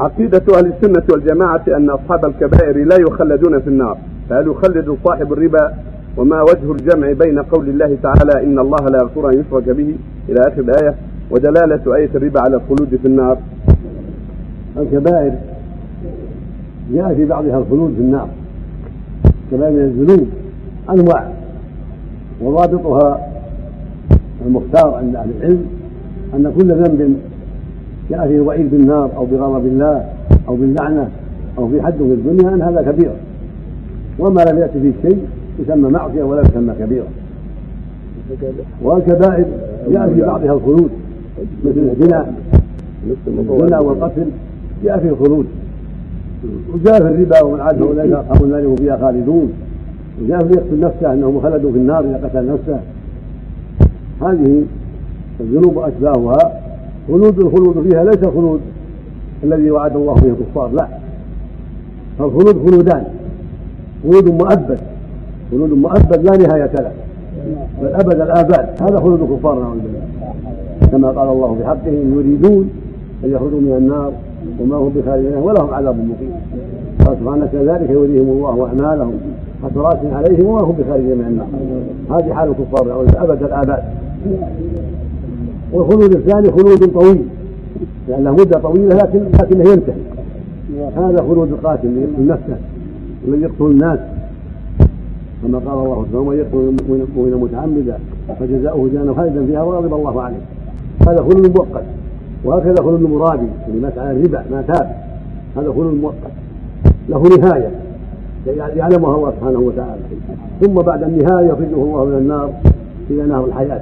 عقيدة أهل السنة والجماعة أن أصحاب الكبائر لا يخلدون في النار فهل يخلد صاحب الربا؟ وما وجه الجمع بين قول الله تعالى إن الله لا يغفر أن يشرك به؟ إلى آخر الآية ودلالة آية الربا على الخلود في النار الكبائر جاء في بعضها الخلود في النار كبائر من الذنوب أنواع وضابطها المختار عند أهل العلم أن كل ذنب جاء فيه وعيد بالنار أو بغضب الله أو باللعنة أو في حد في الدنيا أن هذا كبير. وما لم يأتي فيه شيء يسمى معصية ولا يسمى كبيرة. والكبائر جاء في بعضها الخلود مثل الزنا الزنا والقتل جاء فيه الخلود. وجاء في الربا ومن عاد فاولئك أصحاب النار هم فيها خالدون. وجاء في يقتل نفسه انه مخلد في النار إذا قتل نفسه. هذه الذنوب وأشباهها. خلود الخلود فيها ليس الخلود الذي وعد الله به الكفار لا. فالخلود خلودان. خلود مؤبد. خلود مؤبد لا نهاية له. بل أبد الآباد. هذا خلود الكفار نعوذ بالله. كما قال الله في حقهم يريدون أن يخرجوا من النار وما هم بخارجين ولهم عذاب مقيم. قال سبحانه كذلك يريهم الله أعمالهم حسرات عليهم وما هم بخارجين من النار. هذه حال الكفار أبد الآباد. والخلود الثاني خلود طويل. لأنه مدة طويلة لكن لكنه ينتهي. هذا خلود القاتل اللي يقتل نفسه الذي يقتل الناس. كما قال الله سبحانه ومن يقتل مؤمنا متعمدا فجزاؤه جهنم خالدا فيها وغضب الله عليه. هذا خلود مؤقت. وهكذا خلود المرابي اللي مات على الربا ما تاب هذا خلود مؤقت. له نهاية. يعلمها الله سبحانه وتعالى. ثم بعد النهاية يخرجه الله من النار. إلى نار الحياة.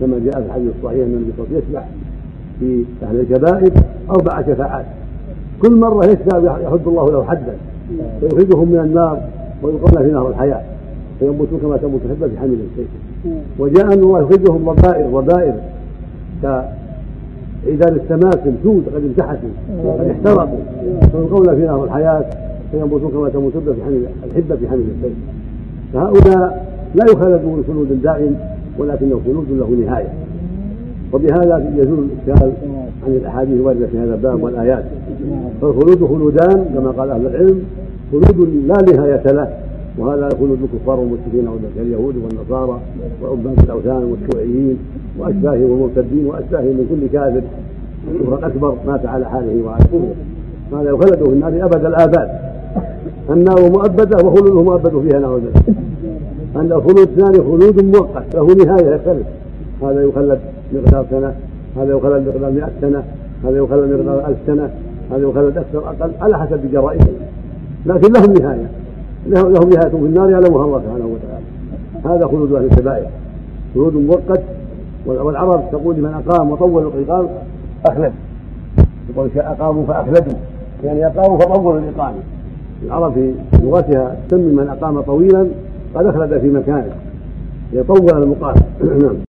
كما جاء في الحديث الصحيح أن النبي صلى الله عليه وسلم في أهل الكبائر أربع شفاعات. كل مرة يشفع يحد الله له حدا فيخرجهم من النار ويلقون في نار الحياة فينبتون كما تنبت الحبه في حمل السيف وجاء أن الله يخرجهم ضبائر ضبائر كعيدان السماسم سود قد انتحشوا قد احترقوا فيلقون في نار الحياة فينبتون كما حمل الحبه في حمل السيف فهؤلاء لا يخلدون خلود دائم ولكنه خلود له نهاية. وبهذا يزول الإشكال عن الأحاديث الواردة في هذا الباب والآيات. فالخلود خلودان كما قال أهل العلم خلود لا نهاية له وهذا خلود الكفار والمشركين كاليهود والنصارى وعباد الأوثان والشيوعيين وأشباههم والمرتدين وأشباههم من كل كافر. كفرا اكبر مات على حاله وعلى كفره هذا يخلد في النار؟ أبد الآباد. النار مؤبدة وخلوده مؤبد فيها نعوذ بالله. أن الخلود الثاني خلود مؤقت له نهاية يختلف هذا يخلد مقدار سنة هذا يخلد مقدار 100 سنة هذا يخلد مقدار 1000 سنة هذا يخلد أكثر أقل على حسب جرائمه لكن لهم نهاية. لهم نهاية في النار يعلمها الله سبحانه وتعالى. هذا خلود أهل الكبائر خلود مؤقت والعرب تقول لمن أقام وطول الإقامة أخلد. يقول أقاموا فأخلدوا. يعني أقاموا فطولوا الإقامة. العرب في لغتها تسمي من أقام طويلا قد أخلد في مكانه يطول المقام. نعم.